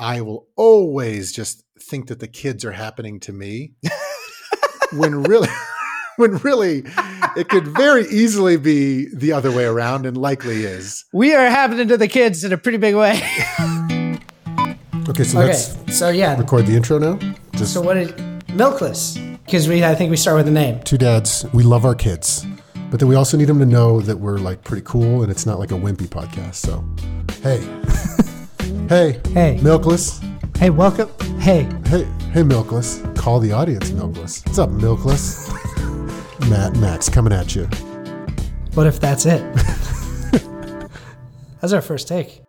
I will always just think that the kids are happening to me when really when really it could very easily be the other way around and likely is. We are happening to the kids in a pretty big way. Okay, so okay, let's so yeah. record the intro now. Just So what did milkless? Because we, I think we start with a name. two dads, we love our kids, but then we also need them to know that we're like pretty cool and it's not like a wimpy podcast. So, hey, hey, Hey. milkless, Hey, welcome. Hey, hey, hey, milkless. Call the audience, milkless. What's up, milkless? Matt, Max, coming at you. what if that's it? that's our first take.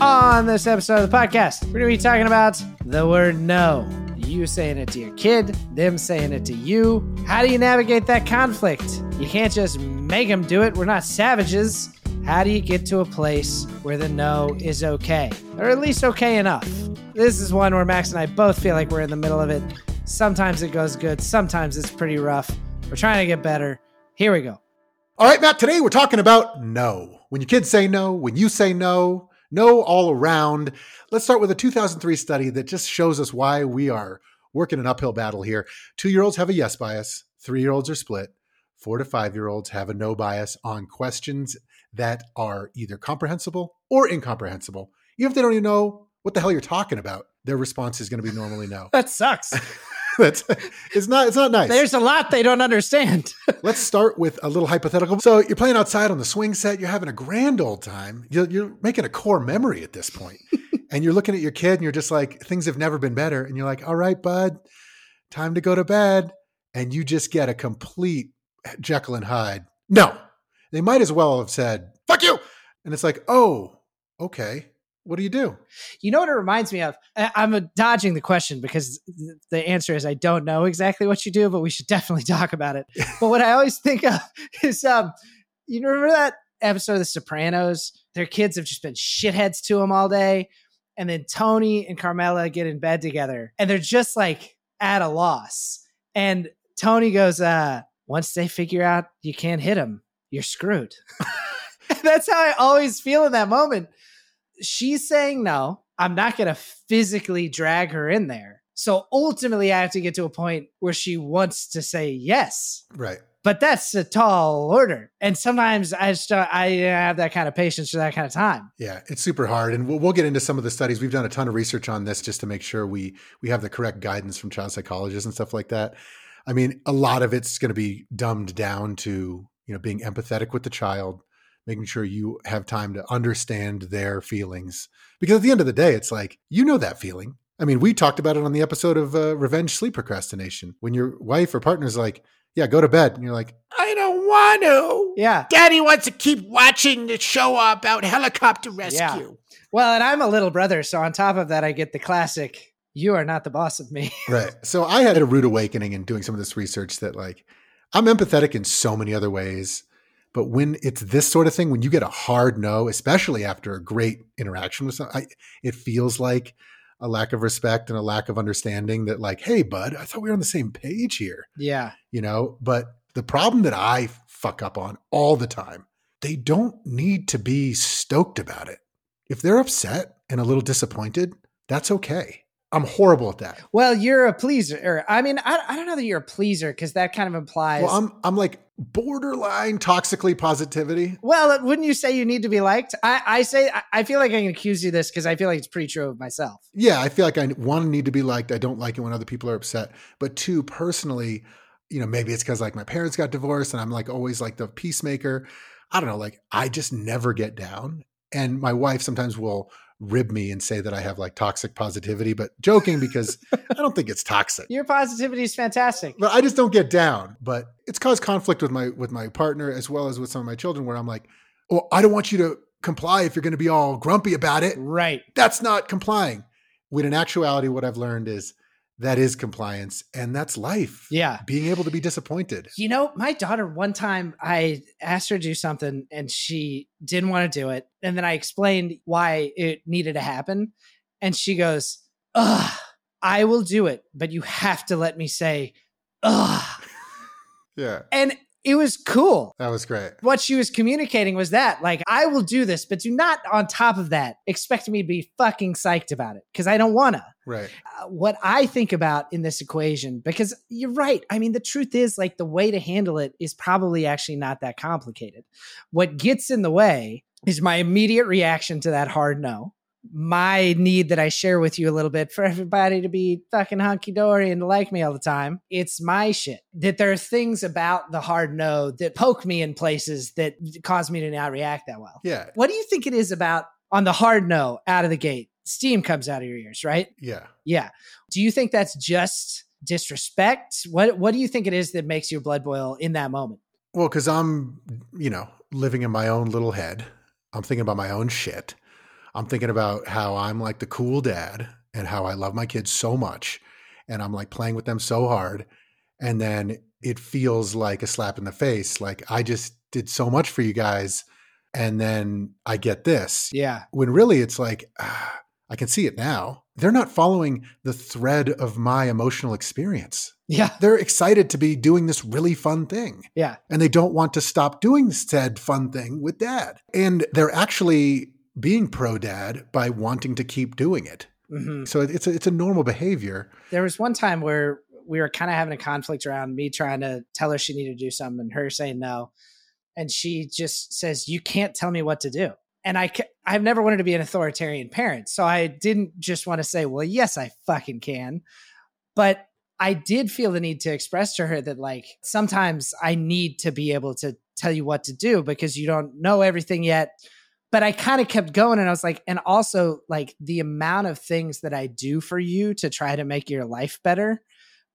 On this episode of the podcast, we're going to be talking about the word no. You saying it to your kid, them saying it to you. How do you navigate that conflict? You can't just make them do it. We're not savages. How do you get to a place where the no is okay? Or at least okay enough? This is one where Max and I both feel like we're in the middle of it. Sometimes it goes good, sometimes it's pretty rough. We're trying to get better. Here we go. All right, Matt, today we're talking about no. When your kids say no, when you say no, no all around. Let's start with a 2003 study that just shows us why we are working an uphill battle here. Two year olds have a yes bias, three year olds are split, four to five year olds have a no bias on questions that are either comprehensible or incomprehensible. Even if they don't even know what the hell you're talking about, their response is going to be normally no. That sucks. That's it's not it's not nice. There's a lot they don't understand. Let's start with a little hypothetical. So you're playing outside on the swing set. You're having a grand old time. You're, you're making a core memory at this point. and you're looking at your kid and you're just like, things have never been better. And you're like, all right, bud, time to go to bed. And you just get a complete Jekyll and Hyde. No, they might as well have said, fuck you. And it's like, oh, okay. What do you do? You know what it reminds me of? I'm dodging the question because the answer is I don't know exactly what you do, but we should definitely talk about it. but what I always think of is, um, you remember that episode of The Sopranos? Their kids have just been shitheads to them all day, and then Tony and Carmela get in bed together, and they're just like at a loss. And Tony goes, uh, "Once they figure out you can't hit them, you're screwed." That's how I always feel in that moment she's saying no. I'm not going to physically drag her in there. So ultimately, I have to get to a point where she wants to say yes. Right. But that's a tall order. And sometimes I just don't, I don't have that kind of patience for that kind of time. Yeah, it's super hard, and we'll, we'll get into some of the studies. We've done a ton of research on this just to make sure we we have the correct guidance from child psychologists and stuff like that. I mean, a lot of it's going to be dumbed down to you know being empathetic with the child, making sure you have time to understand their feelings. Because at the end of the day, it's like you know that feeling. I mean, we talked about it on the episode of uh, Revenge Sleep Procrastination when your wife or partner's like, "Yeah, go to bed," and you're like, I don't want to. Yeah. Daddy wants to keep watching the show about helicopter rescue. Well, and I'm a little brother. So on top of that, I get the classic, you are not the boss of me. right. So I had a rude awakening in doing some of this research that like I'm empathetic in so many other ways, but when it's this sort of thing, when you get a hard no, especially after a great interaction with someone, I, it feels like a lack of respect and a lack of understanding that like, hey, bud, I thought we were on the same page here, yeah. you know. But the problem that I fuck up on all the time, they don't need to be stoked about it. If they're upset and a little disappointed, that's okay. I'm horrible at that. Well, you're a pleaser. Or, I mean, I, I don't know that you're a pleaser because that kind of implies. Well, I'm I'm like borderline toxically positivity. Well, uh, wouldn't you say you need to be liked? I, I say I- I feel like I can accuse you of this because I feel like it's pretty true of myself. Yeah, I feel like I one need to be liked. I don't like it when other people are upset. But two, personally, you know, maybe it's because like my parents got divorced and I'm like always like the peacemaker. I don't know, like I just never get down. And my wife sometimes will rib me and say that I have like toxic positivity, but joking because I don't think it's toxic. Your positivity is fantastic. but I just don't get down. But it's caused conflict with my with my partner as well as with some of my children, where I'm like, "Well, I don't want you to comply if you're going to be all grumpy about it." Right. That's not complying. When in actuality, what I've learned is that is compliance, and that's life. Yeah. being able to be disappointed. You know, my daughter, one time I asked her to do something and she didn't want to do it. And then I explained why it needed to happen. And she goes, Ugh, I will do it, but you have to let me say, Ugh. Yeah, And it was cool. That was great. What she was communicating was that, like, I will do this, but do not, on top of that, expect me to be fucking psyched about it because I don't wanna. Right. Uh, what I think about in this equation, because you're right. I mean, the truth is, like, the way to handle it is probably actually not that complicated. What gets in the way is my immediate reaction to that hard no. My need that I share with you a little bit for everybody to be fucking hunky dory and to like me all the time. It's my shit. That there are things about the hard no that poke me in places that cause me to not react that well. Yeah. What do you think it is about on the hard no out of the gate? Steam comes out of your ears, right? Yeah. Yeah. Do you think that's just disrespect? What What do you think it is that makes your blood boil in that moment? Well, because I'm, you know, living in my own little head. I'm thinking about my own shit. I'm thinking about how I'm like the cool dad and how I love my kids so much. And I'm like playing with them so hard. And then it feels like a slap in the face. Like I just did so much for you guys. And then I get this. Yeah. When really it's like, ah, I can see it now. They're not following the thread of my emotional experience. Yeah. They're excited to be doing this really fun thing Yeah. and they don't want to stop doing said fun thing with dad. And they're actually being pro dad by wanting to keep doing it. hmm So it's a, it's a normal behavior. There was one time where we were kind of having a conflict around me trying to tell her she needed to do something and her saying no. And she just says, You can't tell me what to do. And I, I've never wanted to be an authoritarian parent. So I didn't just want to say, Well, yes, I fucking can. But I did feel the need to express to her that, like, sometimes I need to be able to tell you what to do because you don't know everything yet. But I kind of kept going and I was like, and also, like, the amount of things that I do for you to try to make your life better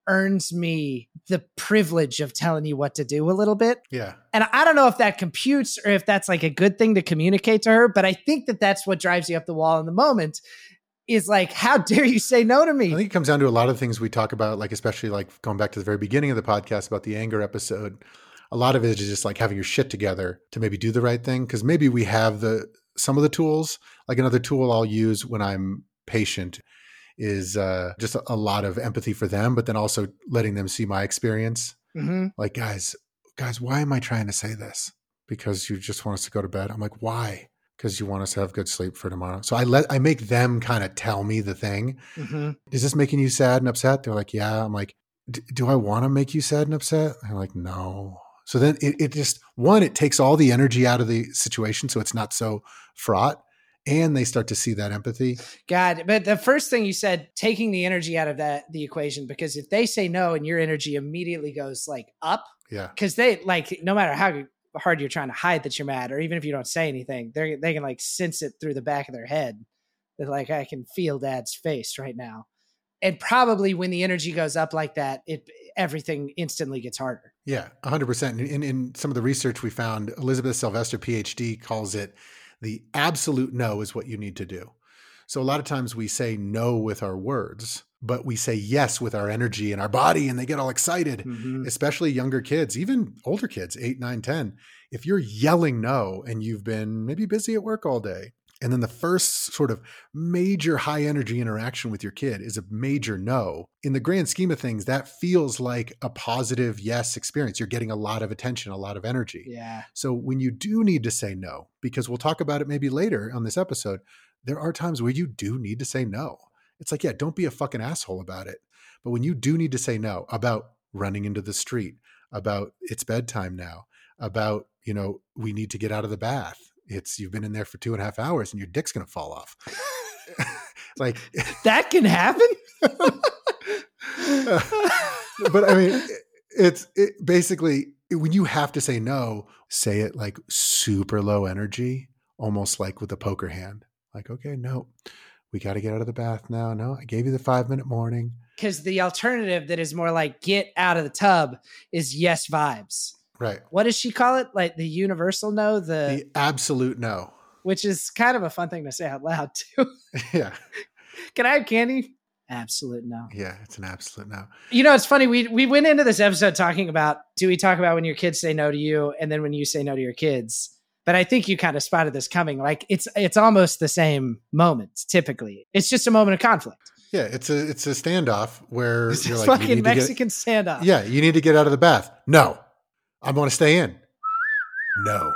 earns me the privilege of telling you what to do a little bit. Yeah. And I don't know if that computes or if that's like a good thing to communicate to her, but I think that that's what drives you up the wall in the moment is like, how dare you say no to me? I think it comes down to a lot of things we talk about, like especially like going back to the very beginning of the podcast about the anger episode. A lot of it is just like having your shit together to maybe do the right thing. Cause maybe we have the some of the tools. Like another tool I'll use when I'm patient is uh, just a, a lot of empathy for them, but then also letting them see my experience. hmm Like, guys, guys, why am I trying to say this? Because you just want us to go to bed. I'm like, why? Because you want us to have good sleep for tomorrow. So I let I make them kind of tell me the thing. hmm Is this making you sad and upset? They're like, yeah. I'm like, "D- do I want to make you sad and upset? They're like, no. So then it, it just one, it takes all the energy out of the situation, so it's not so fraught, and they start to see that empathy. God, but the first thing you said, taking the energy out of that the equation, because if they say no and your energy immediately goes like up, Yeah, because they like no matter how hard you're trying to hide that you're mad, or even if you don't say anything, they they can like sense it through the back of their head. That like I can feel Dad's face right now, and probably when the energy goes up like that, it everything instantly gets harder. Yeah, 100%. In, in some of the research we found, Elizabeth Sylvester, PhD, calls it the absolute no is what you need to do. So a lot of times we say no with our words, but we say yes with our energy and our body, and they get all excited, Mhm. especially younger kids, even older kids, eight, nine, 10. If you're yelling no and you've been maybe busy at work all day, and then the first sort of major high energy interaction with your kid is a major no. In the grand scheme of things, that feels like a positive yes experience. You're getting a lot of attention, a lot of energy. Yeah, So when you do need to say no, because we'll talk about it maybe later on this episode, there are times where you do need to say no. It's like, yeah, don't be a fucking asshole about it. But when you do need to say no about running into the street, about it's bedtime now, about, you know, we need to get out of the bath. It's you've been in there for two and a half hours and your dick's gonna fall off. like that can happen. but I mean, it's it, basically when you have to say no, say it like super low energy, almost like with a poker hand. Like, okay, no, we got to get out of the bath now. No, I gave you the five minute warning. because the alternative that is more like get out of the tub is yes vibes. Right. What does she call it? Like the universal no, the, The absolute no. which is kind of a fun thing to say out loud too. Yeah. Can I have candy? Absolute no. Yeah. It's an absolute no. You know, it's funny. We we went into this episode talking about do we talk about when your kids say no to you and then when you say no to your kids? But I think you kind of spotted this coming. Like it's it's almost the same moment. Typically, it's just a moment of conflict. Yeah. It's a, it's a standoff where It's you're like, you fucking to get- Mexican standoff. yeah. You need to get out of the bath. No. I want to stay in. No,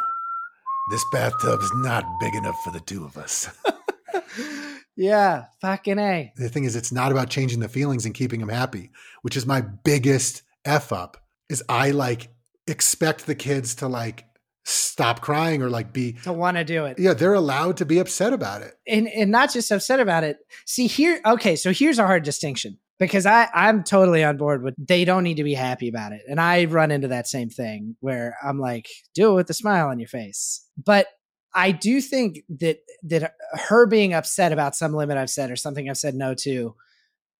this bathtub's not big enough for the two of us. yeah, fucking A. the thing is, it's not about changing the feelings and keeping them happy, which is my biggest f up. Is I like expect the kids to like stop crying or like be To want to do it. yeah they're allowed to be upset about it and and not just upset about it. See here, okay, so here's a hard distinction because I I'm totally on board with they don't need to be happy about it, and I run into that same thing where I'm like, do it with a smile on your face, but. I do think that that her being upset about some limit I've said or something I've said no to,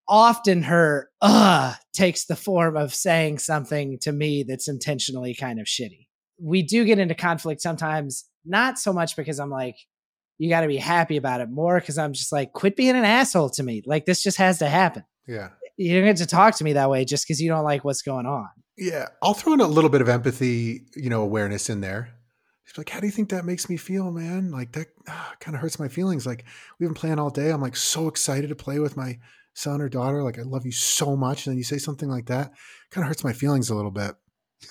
often her uh takes the form of saying something to me that's intentionally kind of shitty. We do get into conflict sometimes, not so much because I'm like, you got to be happy about it more because I'm just like, quit being an asshole to me. Like, this just has to happen. Yeah You don't get to talk to me that way just because you don't like what's going on. yeah i'll throw in a little bit of empathy you know awareness in there She's like, how do you think that makes me feel, man? Like that ah, kind of hurts my feelings. Like we've been playing all day. I'm like so excited to play with my son or daughter. Like I love you so much. And then you say something like that, kind of hurts my feelings a little bit.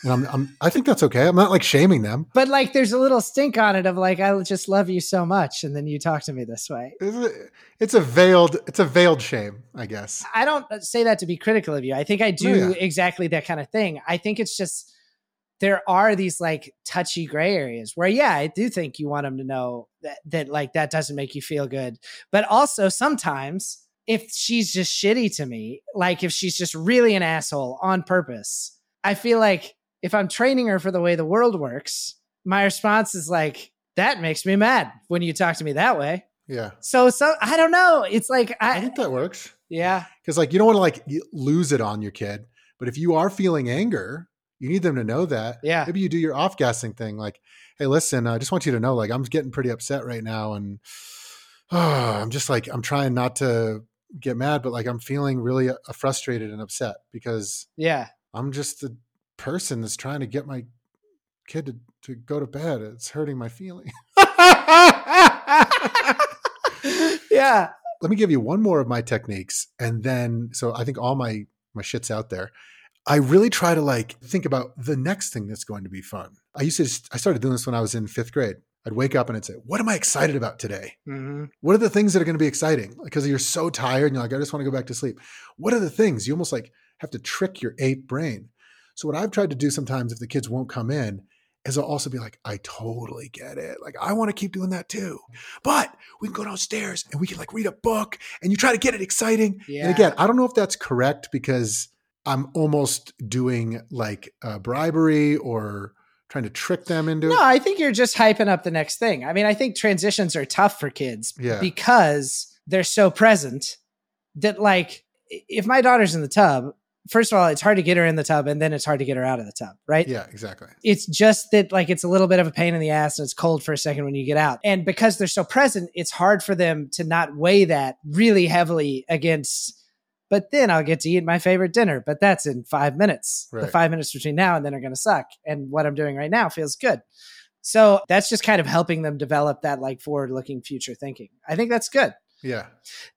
And I'm, I'm, I think that's okay. I'm not like shaming them. But like, there's a little stink on it of like, I just love you so much. And then you talk to me this way. It's a, veiled, it's a veiled shame, I guess. I don't uh, say that to be critical of you. I think I do No, yeah. exactly that kind of thing. I think it's just there are these like touchy gray areas where yeah, I do think you want them to know that that like that doesn't make you feel good. But also sometimes if she's just shitty to me, like if she's just really an asshole on purpose, I feel like if I'm training her for the way the world works, my response is like that makes me mad when you talk to me that way. Yeah. So so I don't know. It's like I I think that works. yeah. Because like you don't want to like lose it on your kid, but if you are feeling anger, you need them to know that. Yeah. Maybe you do your off gassing thing, like, hey, listen, I just want you to know, like, I'm getting pretty upset right now, and I'm just like, I'm trying not to get mad, but like, I'm feeling really uh, frustrated and upset because Yeah. I'm just a person that's trying to get my kid to, to go to bed. It's hurting my feeling. yeah. let me give you one more of my techniques and then so i think all my my shit's out there i really try to like think about the next thing that's going to be fun i used to i started doing this when i was in fifth grade i'd wake up and i'd say what am i excited about today Mm-hmm. what are the things that are going to be exciting because you're so tired and you're like i just want to go back to sleep what are the things you almost like have to trick your ape brain so what i've tried to do sometimes if the kids won't come in is I'll also be like, I totally get it. Like, I want to keep doing that too. But we can go downstairs and we can like read a book and you try to get it exciting. Yeah. And again, I don't know if that's correct because I'm almost doing like uh, bribery or trying to trick them into No, it. I think you're just hyping up the next thing. I mean, I think transitions are tough for kids Yeah. because they're so present that, like, if my daughter's in the tub, first of all, it's hard to get her in the tub and then it's hard to get her out of the tub, right? Yeah, exactly. It's just that, like, it's a little bit of a pain in the ass and it's cold for a second when you get out. And because they're so present, it's hard for them to not weigh that really heavily against. But then I'll get to eat my favorite dinner, but that's in five minutes. The five minutes between now and then are going to suck. And what I'm doing right now feels good. So that's just kind of helping them develop that like forward looking future thinking. I think that's good. Yeah.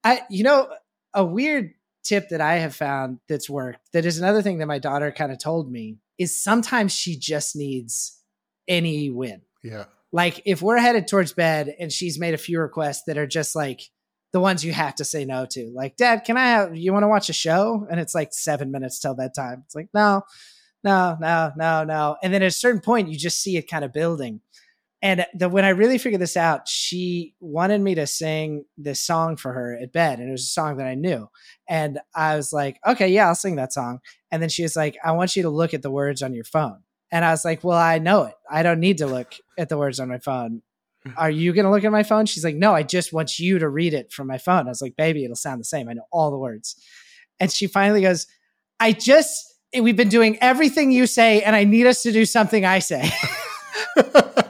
I, you know, a weird tip that I have found that's worked, that is another thing that my daughter kind of told me, is sometimes she just needs any win. Yeah. Like if we're headed towards bed and she's made a few requests that are just like the ones you have to say no to, like, Dad, can I have, you want to watch a show? And it's like seven minutes till bedtime. It's like, no, no, no, no, no. And then at a certain point, you just see it kind of building. And the, when I really figured this out, she wanted me to sing this song for her at bed. And it was a song that I knew. And I was like, okay, yeah, I'll sing that song. And then she was like, I want you to look at the words on your phone. And I was like, well, I know it. I don't need to look at the words on my phone. Are you going to look at my phone? She's like, no, I just want you to read it from my phone. I was like, baby, it'll sound the same. I know all the words. And she finally goes, I just, we've been doing everything you say, and I need us to do something I say.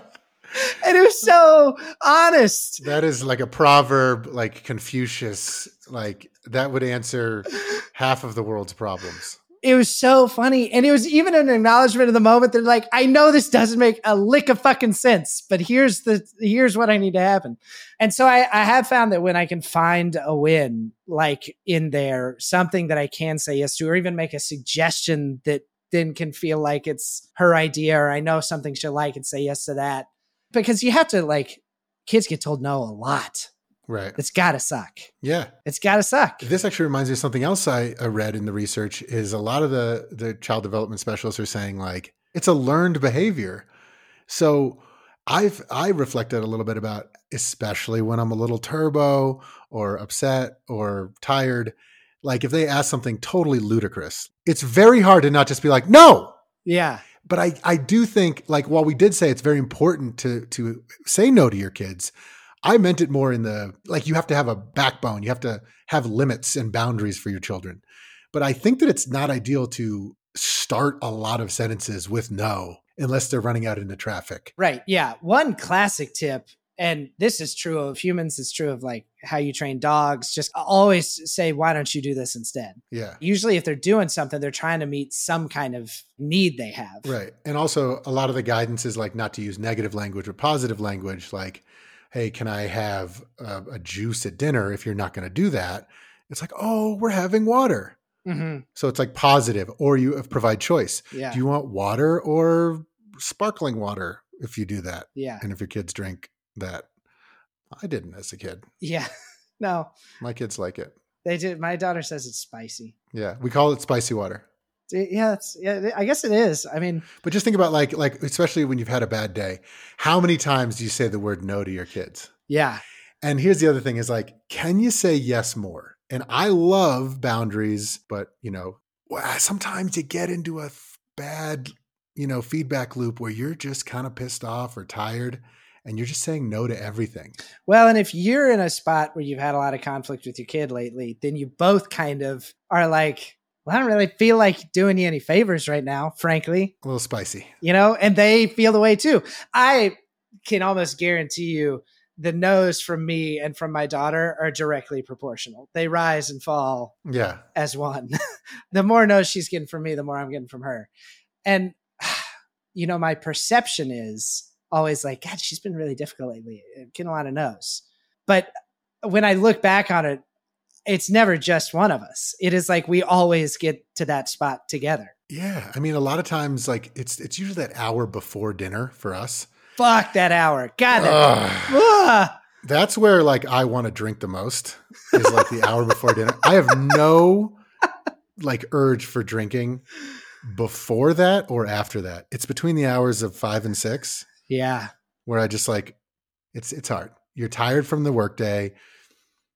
and it was so honest. That is like a proverb, like Confucius, like that would answer half of the world's problems. It was so funny. And it was even an acknowledgement of the moment. They're like, I know this doesn't make a lick of fucking sense, but here's the here's what I need to happen. And so I, I have found that when I can find a win, like in there, something that I can say yes to, or even make a suggestion that then can feel like it's her idea or I know something she'll like and say yes to that. Because you have to like kids get told no a lot. Right. It's gotta suck. Yeah. It's gotta suck. This actually reminds me of something else I, read in the research is a lot of the the child development specialists are saying like it's a learned behavior. So I've I reflected a little bit about especially when I'm a little turbo or upset or tired. Like if they ask something totally ludicrous, it's very hard to not just be like, no. Yeah. But I, I do think like while we did say it's very important to to say no to your kids, I meant it more in the like you have to have a backbone, you have to have limits and boundaries for your children. But I think that it's not ideal to start a lot of sentences with no unless they're running out into traffic. Right. Yeah. One classic tip, and this is true of humans, it's true of like how you train dogs. Just always say, why don't you do this instead? Yeah. Usually, if they're doing something, they're trying to meet some kind of need they have. Right. And also, a lot of the guidance is like not to use negative language or positive language, like, hey, can I have a, a juice at dinner if you're not going to do that? It's like, oh, we're having water. hmm So it's like positive, or you provide choice. Yeah. Do you want water or sparkling water if you do that? yeah. And if your kids drink that, I didn't as a kid. Yeah. No, My kids like it. they did. My daughter says it's spicy. Yeah, we call it spicy water. Yeah, it's, yeah, I guess it is. I mean, But just think about like like especially when you've had a bad day, how many times do you say the word no to your kids? yeah, And here's the other thing is like, can you say yes more? And I love boundaries, but you know, sometimes you get into a bad, you know, feedback loop where you're just kind of pissed off or tired and you're just saying no to everything. Well, and if you're in a spot where you've had a lot of conflict with your kid lately, then you both kind of are like, well, I don't really feel like doing you any favors right now, frankly, A little spicy. you know, and they feel the way too. I can almost guarantee you the no's from me and from my daughter are directly proportional. They rise and fall Yeah. as one. the more no's she's getting from me, the more I'm getting from her. And, you know, my perception is always like, God, she's been really difficult lately, uh, getting a lot of no's. But when I look back on it, it's never just one of us. It is like we always get to that spot together. Yeah. I mean, a lot of times like it's it's usually that hour before dinner for us. Fuck that hour. God, that. That's where like I want to drink the most is like the hour before dinner. I have no like urge for drinking before that or after that. It's between the hours of 5 and 6 yeah. where I just like it's it's hard. You're tired from the workday.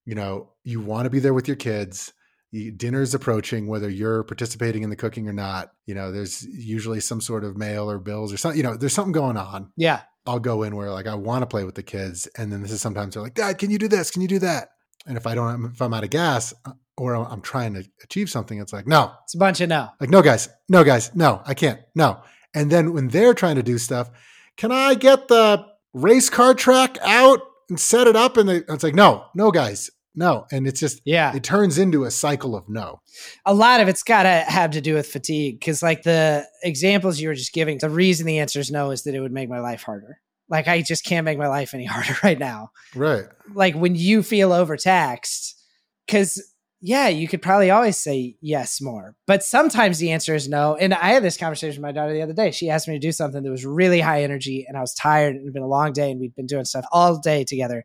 You know, you want to be there with your kids. You, dinner's approaching, whether you're participating in the cooking or not. You know, there's usually some sort of mail or bills or something. You know, there's something going on. Yeah. I'll go in where like I want to play with the kids, and then this is sometimes they're like, "Dad, can you do this? Can you do that?" And if I don't, if I'm out of gas uh, or I'm trying to achieve something, it's like, "No, It's a bunch of no. like no, guys, no, guys, no, I can't, no." And then when they're trying to do stuff, can I get the race car track out and set it up? And they, it's like, no, no, guys, no. And it's just Yeah. it turns into a cycle of no. a lot of it's got to have to do with fatigue because like the examples you were just giving the reason the answer is no is that it would make my life harder like i just can't make my life any harder right now Right. like when you feel overtaxed because yeah you could probably always say yes more but sometimes the answer is no and i had this conversation with my daughter the other day she asked me to do something that was really high energy and i was tired and it had been a long day and we'd been doing stuff all day together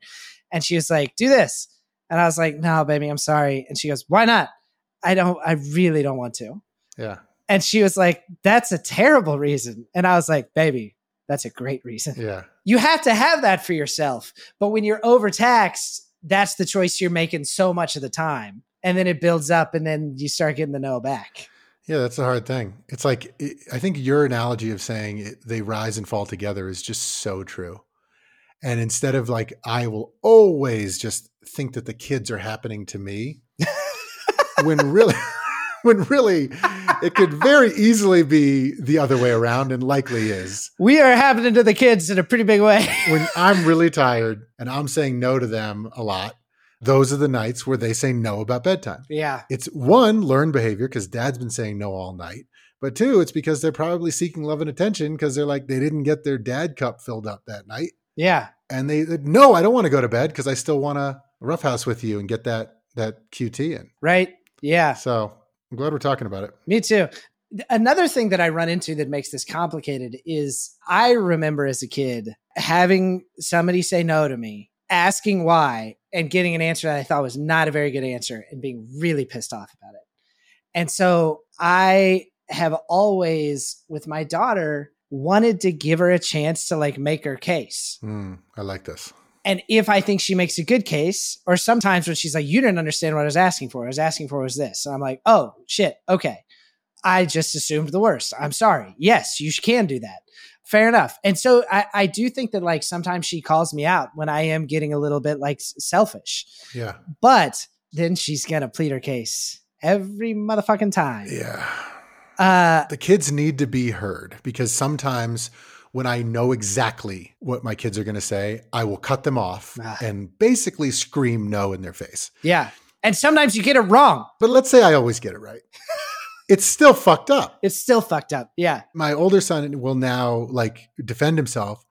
and she was like do this and i was like no baby i'm sorry and she goes why not i don't i really don't want to Yeah. and she was like that's a terrible reason and i was like baby that's a great reason Yeah. you have to have that for yourself. But when you're overtaxed, that's the choice you're making so much of the time. And then it builds up and then you start getting the no back. Yeah, that's the hard thing. It's like it, I think your analogy of saying it, they rise and fall together is just so true. And instead of like I will always just think that the kids are happening to me, when really, when really, it could very easily be the other way around, and likely is. We are happening to the kids in a pretty big way. When I'm really tired and I'm saying no to them a lot, those are the nights where they say no about bedtime. yeah. It's one, learned behavior because dad's been saying no all night. But two, it's because they're probably seeking love and attention because they're like, they didn't get their dad cup filled up that night. Yeah. And they, no, I don't want to go to bed because I still want to roughhouse with you and get that, that QT in. Right. Yeah. So I'm glad we're talking about it. Me too. Another thing that I run into that makes this complicated is I remember as a kid having somebody say no to me, asking why, and getting an answer that I thought was not a very good answer and being really pissed off about it. And so I have always, with my daughter, wanted to give her a chance to like make her case. Mm, I like this. And if I think she makes a good case, or sometimes when she's like, you didn't understand what I was asking for, I was asking for was this. And I'm like, oh, shit. Okay. I just assumed the worst. I'm sorry. Yes, you can do that. Fair enough. And so I, I do think that like sometimes she calls me out when I am getting a little bit like selfish. Yeah. But then she's going to plead her case every motherfucking time. Yeah. Uh, The kids need to be heard because sometimes when I know exactly what my kids are going to say, I will cut them off Ah. and basically scream no in their face. yeah. And sometimes you get it wrong. But let's say I always get it right. it's still fucked up. It's still fucked up. Yeah. My older son will now like defend himself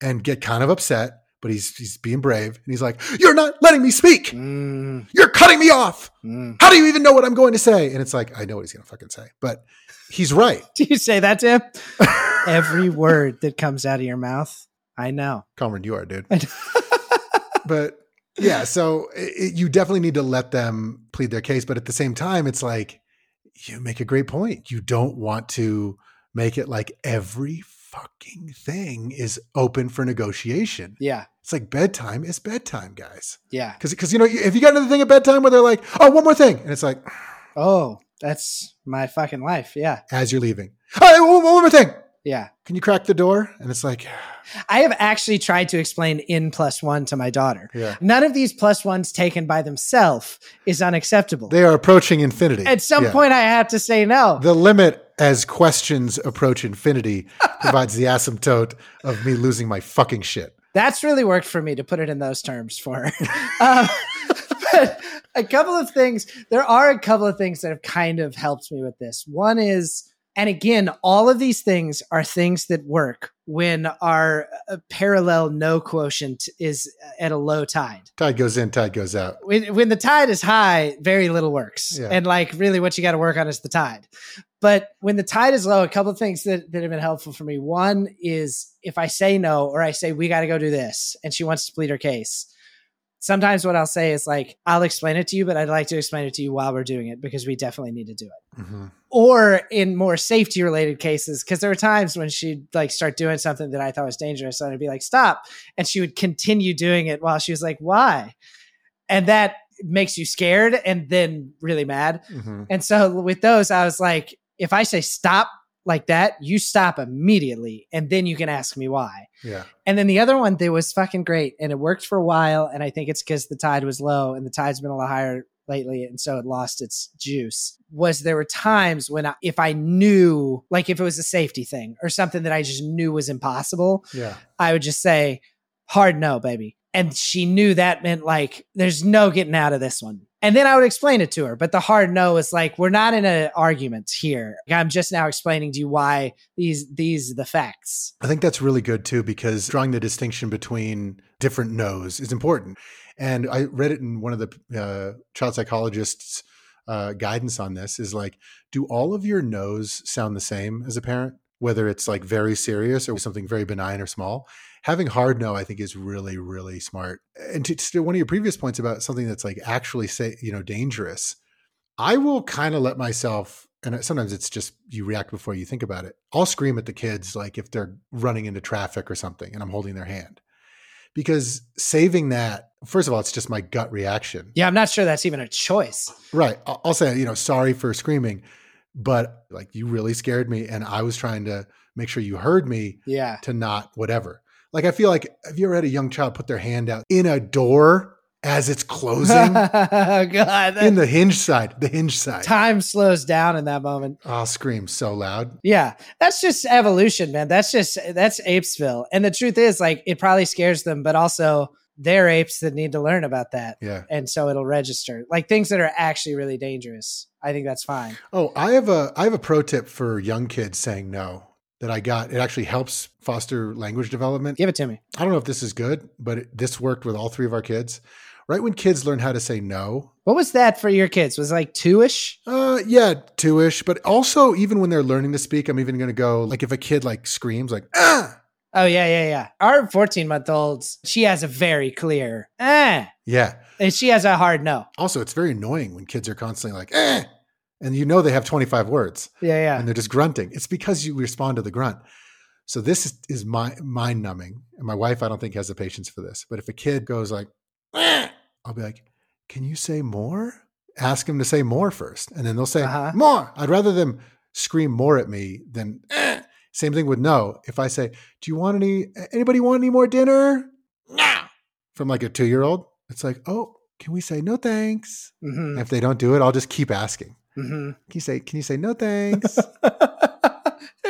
and get kind of upset, but he's he's being brave and he's like, "You're not letting me speak. Mm, You're cutting me off. mm. How do you even know what I'm going to say?" And it's like, I know what he's going to fucking say, but he's right. Do you say that to him? Every word that comes out of your mouth, I know. Conrad, you are, dude. But yeah, so it, you definitely need to let them plead their case. But at the same time, it's like you make a great point. You don't want to make it like every fucking thing is open for negotiation. Yeah. It's like bedtime is bedtime, guys. Yeah. Because because you know if you got another thing at bedtime where they're like, oh, one more thing, and it's like Oh, that's my fucking life. Yeah. as you're leaving, oh, one, one more thing. Yeah. Can you crack the door? And it's like, I have actually tried to explain in plus one to my daughter. yeah, None of these plus ones taken by themselves is unacceptable. they are approaching infinity. At some Yeah. point, I have to say no. the limit as questions approach infinity provides the asymptote of me losing my fucking shit. That's really worked for me to put it in those terms for her. Um, but a couple of things, there are a couple of things that have kind of helped me with this. One is, and again, all of these things are things that work when our uh, parallel no quotient is at a low tide. Tide goes in, tide goes out. when, when the tide is high, very little works. Yeah. And like really what you got to work on is the tide. But when the tide is low, a couple of things that, that have been helpful for me. One is if I say no or I say we got to go do this and she wants to plead her case. Sometimes what I'll say is like, I'll explain it to you, but I'd like to explain it to you while we're doing it because we definitely need to do it Mhm. or in more safety related cases because there were times when she'd like start doing something that i thought was dangerous and i'd be like stop and she would continue doing it while she was like why and that makes you scared and then really mad Mhm. and so with those i was like if i say stop like that you stop immediately and then you can ask me why Yeah. and then the other one that was fucking great and it worked for a while. And I think it's because the tide was low and the tide's been a lot higher lately. And so it lost its juice. Was there were times when I, if I knew, like if it was a safety thing or something that I just knew was impossible, Yeah. I would just say, hard no, baby. And she knew that meant like, there's no getting out of this one. And then I would explain it to her. But the hard no is like, we're not in an argument here. I'm just now explaining to you why these, these the facts. I think that's really good too, because drawing the distinction between different no's is important. And I read it in one of the uh, child psychologists' uh, guidance on this is like, do all of your no's sound the same as a parent? Whether it's like very serious or something very benign or small, having hard no, I think, is really, really smart. And to, to one of your previous points about something that's like actually say, you know, dangerous, I will kind of let myself, and uh, sometimes it's just you react before you think about it. I'll scream at the kids like if they're running into traffic or something and I'm holding their hand. Because saving that, first of all, it's just my gut reaction. Yeah, I'm not sure that's even a choice. Right. I'll I'll say, you know, sorry for screaming, but like you really scared me and I was trying to make sure you heard me Yeah. to not whatever. Like I feel like have you ever had a young child put their hand out in a door as it's closing? oh God. in the hinge side, the hinge side. time slows down in that moment. I'll scream so loud. Yeah. That's just evolution, man. That's just that's apesville. And the truth is like it probably scares them, but also they're apes that need to learn about that. Yeah. And so it'll register. Like things that are actually really dangerous. I think that's fine. Oh, I have a I have a pro tip for young kids saying no that I got. It actually helps foster language development. Give it to me. I don't know if this is good, but it, this worked with all three of our kids. right when kids learn how to say no. What was that for your kids? Was it like two ish? Uh, yeah, two ish. But also, even when they're learning to speak, I'm even going to go like if a kid like screams like ah, Oh yeah, yeah, yeah. Our 14 month old, she has a very clear eh, yeah. and she has a hard no. Also, it's very annoying when kids are constantly like eh, and you know they have 25 words Yeah, yeah. and they're just grunting. It's because you respond to the grunt. So this is, is my mind numbing, and my wife I don't think has the patience for this. But if a kid goes like, I'll be like, "Can you say more?" Ask them to say more first, and then they'll say Uh-huh. more. I'd rather them scream more at me than "Eh." same thing with no. If I say, "Do you want any? Anybody want any more dinner?" No. From like a two year old, it's like, "Oh, can we say no thanks?" hmm If they don't do it, I'll just keep asking. Hmm Can you say, "Can you say no thanks?"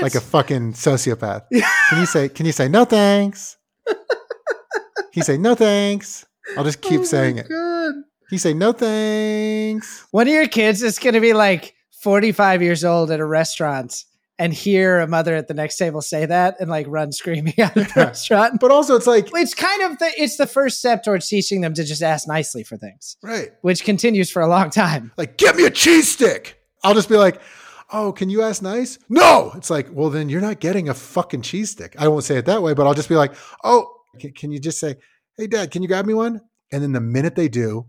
like a fucking sociopath. Can you say, can you say no thanks? Can you say no thanks? I'll just keep saying it. Can you say no thanks? One of your kids is going to be like 45 years old at a restaurant and hear a mother at the next table say that and like run screaming out of the restaurant. But also it's like, It's kind of the it's the first step towards teaching them to just ask nicely for things, right. which continues for a long time. Like, get me a cheese stick. I'll just be like, oh, can you ask nice? No. It's like, well, then you're not getting a fucking cheese stick. I won't say it that way, but I'll just be like, oh, can, can you just say, hey, dad, can you grab me one? And then the minute they do,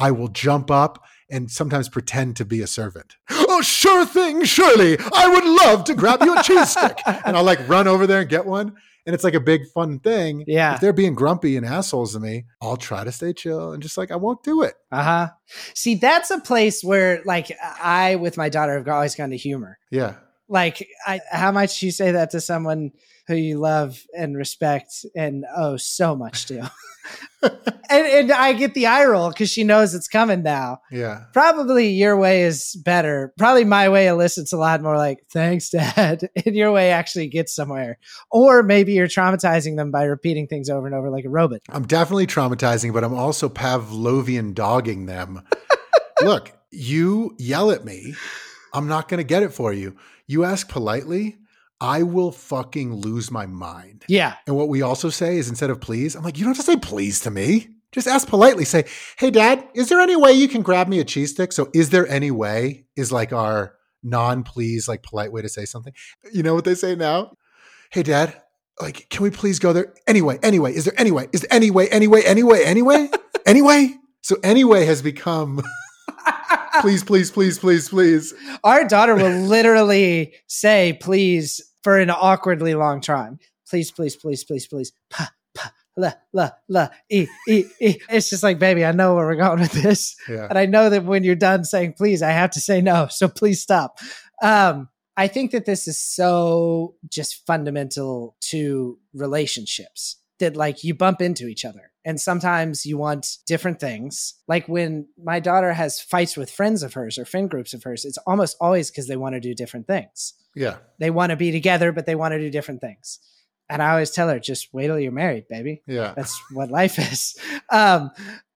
I will jump up and sometimes pretend to be a servant. Oh, sure thing, Shirley. I would love to grab you a cheese stick. And I'll like run over there and get one. And it's like a big fun thing. Yeah. If they're being grumpy and assholes to me, I'll try to stay chill and just like, I won't do it. Uh huh. See, that's a place where like I with my daughter have always gone to humor. Yeah. Like, I, how much you say that to someone who you love and respect and owe so much to? and, and I get the eye roll because she knows it's coming now. Yeah. Probably your way is better. Probably my way elicits a lot more like, thanks, dad. And your way actually gets somewhere. Or maybe you're traumatizing them by repeating things over and over like a robot. I'm definitely traumatizing, but I'm also Pavlovian dogging them. Look, you yell at me. I'm not going to get it for you. You ask politely, I will fucking lose my mind. Yeah. And what we also say is instead of please, I'm like, you don't have to say please to me. Just ask politely. Say, hey, dad, is there any way you can grab me a cheese stick? So, is there any way is like our non please, like polite way to say something. You know what they say now? Hey, dad, like, can we please go there? Anyway, anyway, is there any way? Is there any way, anyway, anyway, anyway, anyway? So, anyway has become please, please, please, please, please. Our daughter will literally say please for an awkwardly long time. Please, please, please, please, please. Pa, pa, la, la, la, e, e, e. It's just like, baby, I know where we're going with this. Yeah. And I know that when you're done saying please, I have to say no. So please stop. Um, I think that this is so just fundamental to relationships that like you bump into each other and sometimes you want different things. Like when my daughter has fights with friends of hers or friend groups of hers, it's almost always because they want to do different things. Yeah. They want to be together, but they want to do different things. And I always tell her, just wait till you're married, baby. Yeah. That's what life is. Um,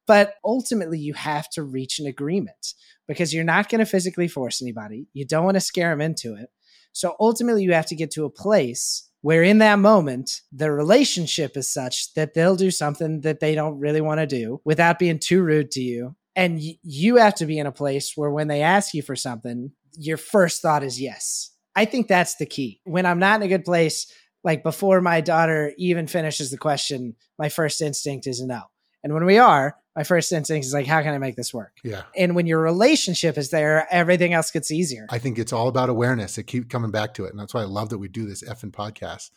but ultimately, you have to reach an agreement because you're not going to physically force anybody. You don't want to scare them into it. So ultimately, you have to get to a place where, in that moment, the relationship is such that they'll do something that they don't really want to do without being too rude to you. And y- you have to be in a place where, when they ask you for something, your first thought is yes. I think that's the key. When I'm not in a good place, like before my daughter even finishes the question, my first instinct is no. And when we are, my first instinct is like, how can I make this work? Yeah. And when your relationship is there, everything else gets easier. I think it's all about awareness. I keep coming back to it. And that's why I love that we do this effing podcast.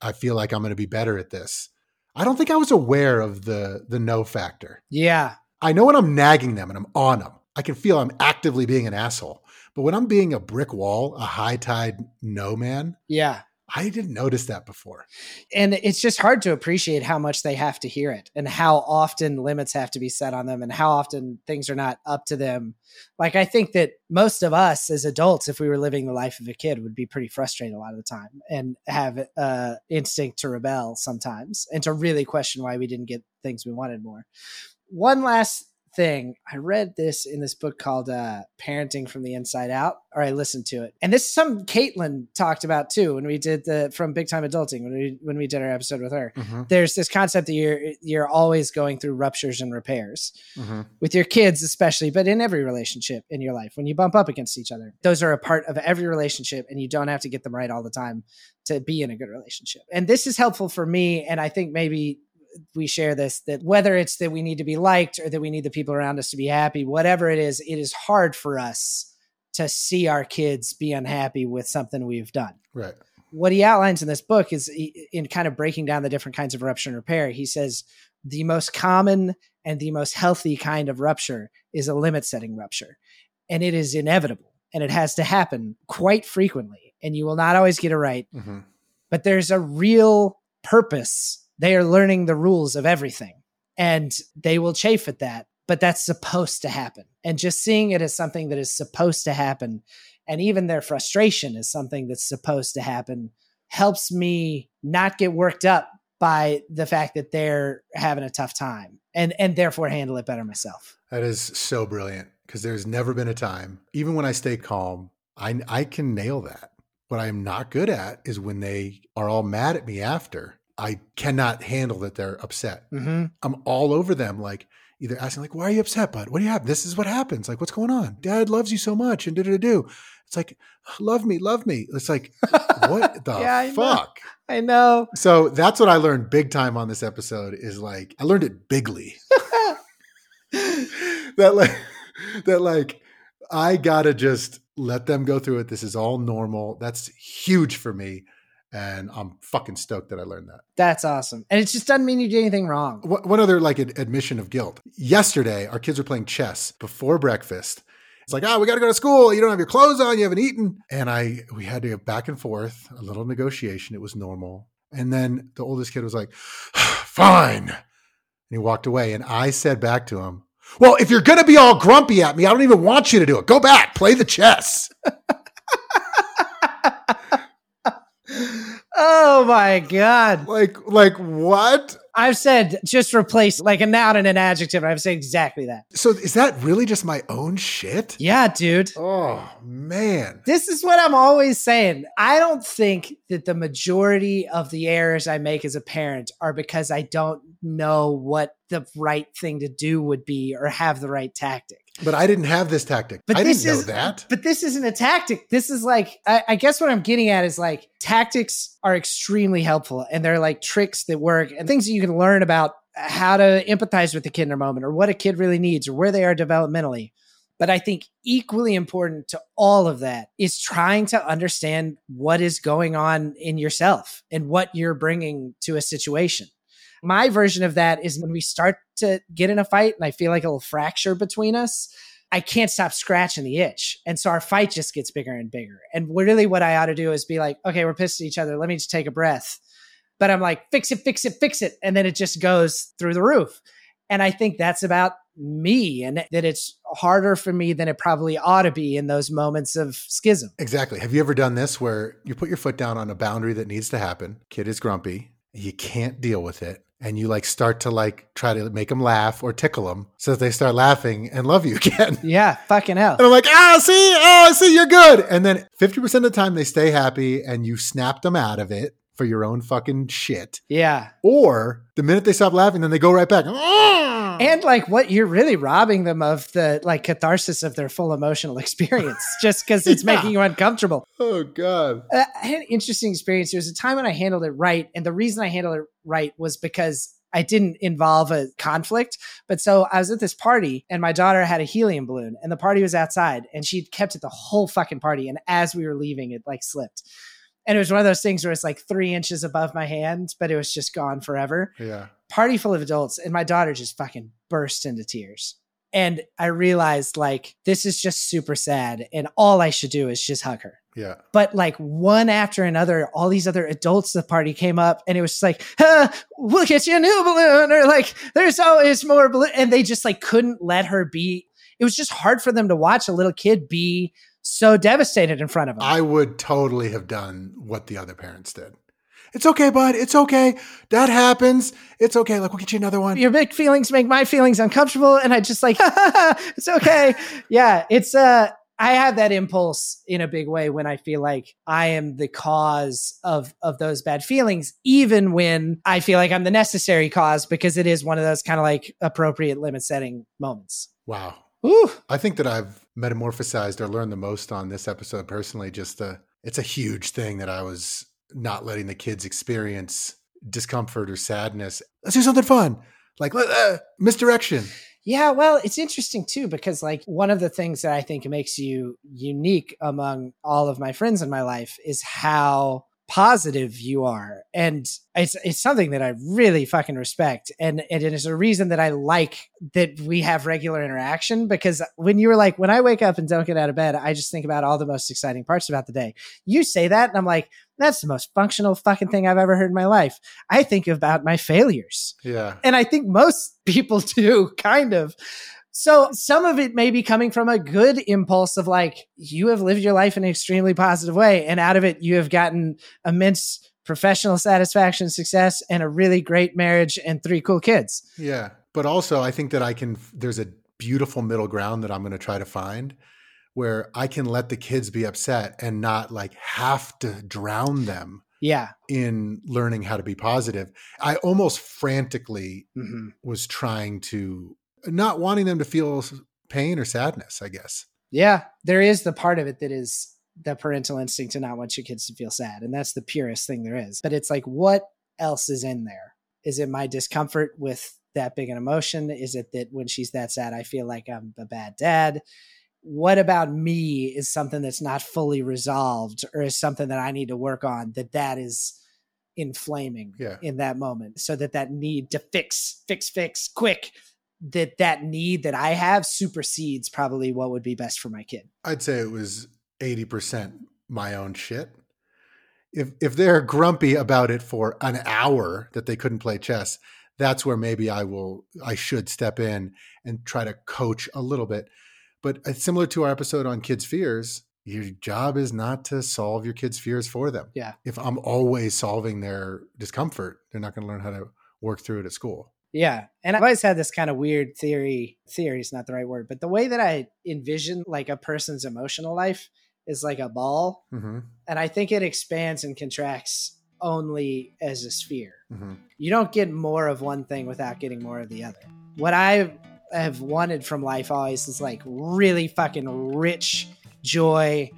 I feel like I'm going to be better at this. I don't think I was aware of the the no factor. Yeah. I know when I'm nagging them and I'm on them, I can feel I'm actively being an asshole. But when I'm being a brick wall, a high tide no man, Yeah. I didn't notice that before. And it's just hard to appreciate how much they have to hear it and how often limits have to be set on them and how often things are not up to them. Like, I think that most of us as adults, if we were living the life of a kid, would be pretty frustrated a lot of the time and have uh, instinct to rebel sometimes and to really question why we didn't get things we wanted more. One last thing. I read this in this book called uh, Parenting from the Inside Out, or I listened to it. And this is something Caitlin talked about too when we did the from Big Time Adulting when we when we did our episode with her. Mm-hmm. There's this concept that you're you're always going through ruptures and repairs Mm-hmm. with your kids, especially, but in every relationship in your life when you bump up against each other. Those are a part of every relationship, and you don't have to get them right all the time to be in a good relationship. And this is helpful for me, and I think maybe we share this that whether it's that we need to be liked or that we need the people around us to be happy, whatever it is, it is hard for us to see our kids be unhappy with something we've done. Right. What he outlines in this book is in kind of breaking down the different kinds of rupture and repair. He says the most common and the most healthy kind of rupture is a limit setting rupture. And it is inevitable and it has to happen quite frequently. And you will not always get it right Mm-hmm. but there's a real purpose. They are learning the rules of everything and they will chafe at that, but that's supposed to happen. And just seeing it as something that is supposed to happen and even their frustration is something that's supposed to happen helps me not get worked up by the fact that they're having a tough time and and therefore handle it better myself. That is so brilliant because there's never been a time, even when I stay calm, I I can nail that. What I am not good at is when they are all mad at me after. I cannot handle that they're upset. Mm-hmm. I'm all over them, like either asking, like, "Why are you upset, bud? What do you have? This is what happens. Like, what's going on? Dad loves you so much, and da da do." It's like, love me, love me. It's like, what the Yeah, I know. fuck? I know. So that's what I learned big time on this episode. Is like I learned it bigly. that like that like I gotta just let them go through it. This is all normal. That's huge for me. And I'm fucking stoked that I learned that. That's awesome. And it just doesn't mean you did anything wrong. One other like ad- admission of guilt. Yesterday, our kids were playing chess before breakfast. It's like, oh, we got to go to school. You don't have your clothes on. You haven't eaten. And I, we had to go back and forth, a little negotiation. It was normal. And then the oldest kid was like, fine. And he walked away. And I said back to him, well, if you're going to be all grumpy at me, I don't even want you to do it. Go back, play the chess. oh my god. Like, like what? I've said just replace like a noun and an adjective. I've said exactly that. So is that really just my own shit? Yeah, dude. Oh, man. This is what I'm always saying. I don't think that the majority of the errors I make as a parent are because I don't know what the right thing to do would be or have the right tactic. But I didn't have this tactic. But I this didn't know is that. But this isn't a tactic. This is like I, I guess what I'm getting at is like tactics are extremely helpful and they're like tricks that work and things that you can learn about how to empathize with the kid in a moment or what a kid really needs or where they are developmentally. But I think equally important to all of that is trying to understand what is going on in yourself and what you're bringing to a situation. My version of that is when we start to get in a fight and I feel like a little fracture between us, I can't stop scratching the itch. And so our fight just gets bigger and bigger. And really, what I ought to do is be like, okay, we're pissed at each other. Let me just take a breath. But I'm like, fix it, fix it, fix it. And then it just goes through the roof. And I think that's about me and that it's harder for me than it probably ought to be in those moments of schism. Exactly. Have you ever done this where you put your foot down on a boundary that needs to happen? Kid is grumpy. You can't deal with it. And you like start to like try to make them laugh or tickle them so that they start laughing and love you again. Yeah, fucking hell. And I'm like, ah, see, oh, I see, you're good. And then 50% of the time they stay happy and you snap them out of it for your own fucking shit. Yeah. Or the minute they stop laughing, then they go right back. And like what you're really robbing them of the like catharsis of their full emotional experience just because it's Yeah. making you uncomfortable. oh, God. Uh, I had an interesting experience. There was a time when I handled it right. And the reason I handled it right was because I didn't involve a conflict. But so I was at this party and my daughter had a helium balloon and the party was outside and she'd kept it the whole fucking party. And as we were leaving, it like slipped. And it was one of those things where it's like three inches above my hand, but it was just gone forever Yeah. party full of adults and my daughter just fucking burst into tears and i realized like this is just super sad and all i should do is just hug her Yeah. but like one after another all these other adults at the party came up and it was like huh, look at your new balloon or like there's always more balloon and they just like couldn't let her be it was just hard for them to watch a little kid be so devastated in front of them I would totally have done what the other parents did. It's okay, bud. It's okay. That happens. It's okay. Like we'll get you another one. Your big feelings make my feelings uncomfortable, and I just like it's okay. yeah, it's uh I have that impulse in a big way when I feel like I am the cause of of those bad feelings, even when I feel like I'm the necessary cause, because it is one of those kind of like appropriate limit setting moments. Wow. Ooh. I think that I've metamorphosized or learned the most on this episode personally. Just the it's a huge thing that I was not letting the kids experience discomfort or sadness. Let's do something fun, like uh, misdirection. Yeah, well, it's interesting too because like one of the things that I think makes you unique among all of my friends in my life is how positive you are. And it's it's something that I really fucking respect. And, and it is a reason that I like that we have regular interaction because when you were like when I wake up and don't get out of bed I just think about all the most exciting parts about the day. You say that and I'm like that's the most functional fucking thing I've ever heard in my life. I think about my failures. Yeah. and I think most people do kind of so some of it may be coming from a good impulse of like, you have lived your life in an extremely positive way. And out of it, you have gotten immense professional satisfaction, success, and a really great marriage and three cool kids. Yeah. But also, I think that I can, there's a beautiful middle ground that I'm going to try to find where I can let the kids be upset and not like have to drown them Yeah. in learning how to be positive. I almost frantically Mhm. was trying to not wanting them to feel pain or sadness, I guess. Yeah. There is the part of it that is the parental instinct to not want your kids to feel sad. And that's the purest thing there is. But it's like, what else is in there? Is it my discomfort with that big an emotion? Is it that when she's that sad, I feel like I'm a bad dad? What about me is something that's not fully resolved or is something that I need to work on that that is inflaming Yeah. in that moment so that that need to fix, fix, fix quick that that need that I have supersedes probably what would be best for my kid. I'd say it was 80% my own shit. If if they're grumpy about it for an hour that they couldn't play chess, that's where maybe I will I should step in and try to coach a little bit. But it's similar to our episode on kids' fears, your job is not to solve your kids' fears for them. Yeah. If I'm always solving their discomfort, they're not going to learn how to work through it at school. Yeah. And I've always had this kind of weird theory. Theory is not the right word, but the way that I envision like a person's emotional life is like a ball. hmm And I think it expands and contracts only as a sphere. hmm You don't get more of one thing without getting more of the other. What I have wanted from life always is like really fucking rich joy,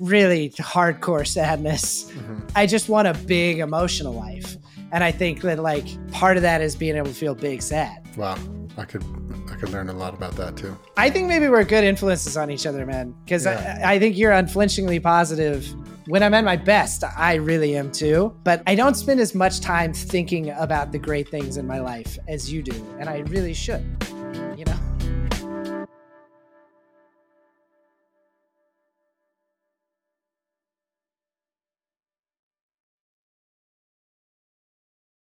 really hardcore sadness. hmm I just want a big emotional life. And I think that like part of that is being able to feel big sad. Wow. I could I could learn a lot about that too. I think maybe we're good influences on each other, man. Because Yeah. I, I think you're unflinchingly positive. When I'm at my best, I really am too. But I don't spend as much time thinking about the great things in my life as you do. And I really should.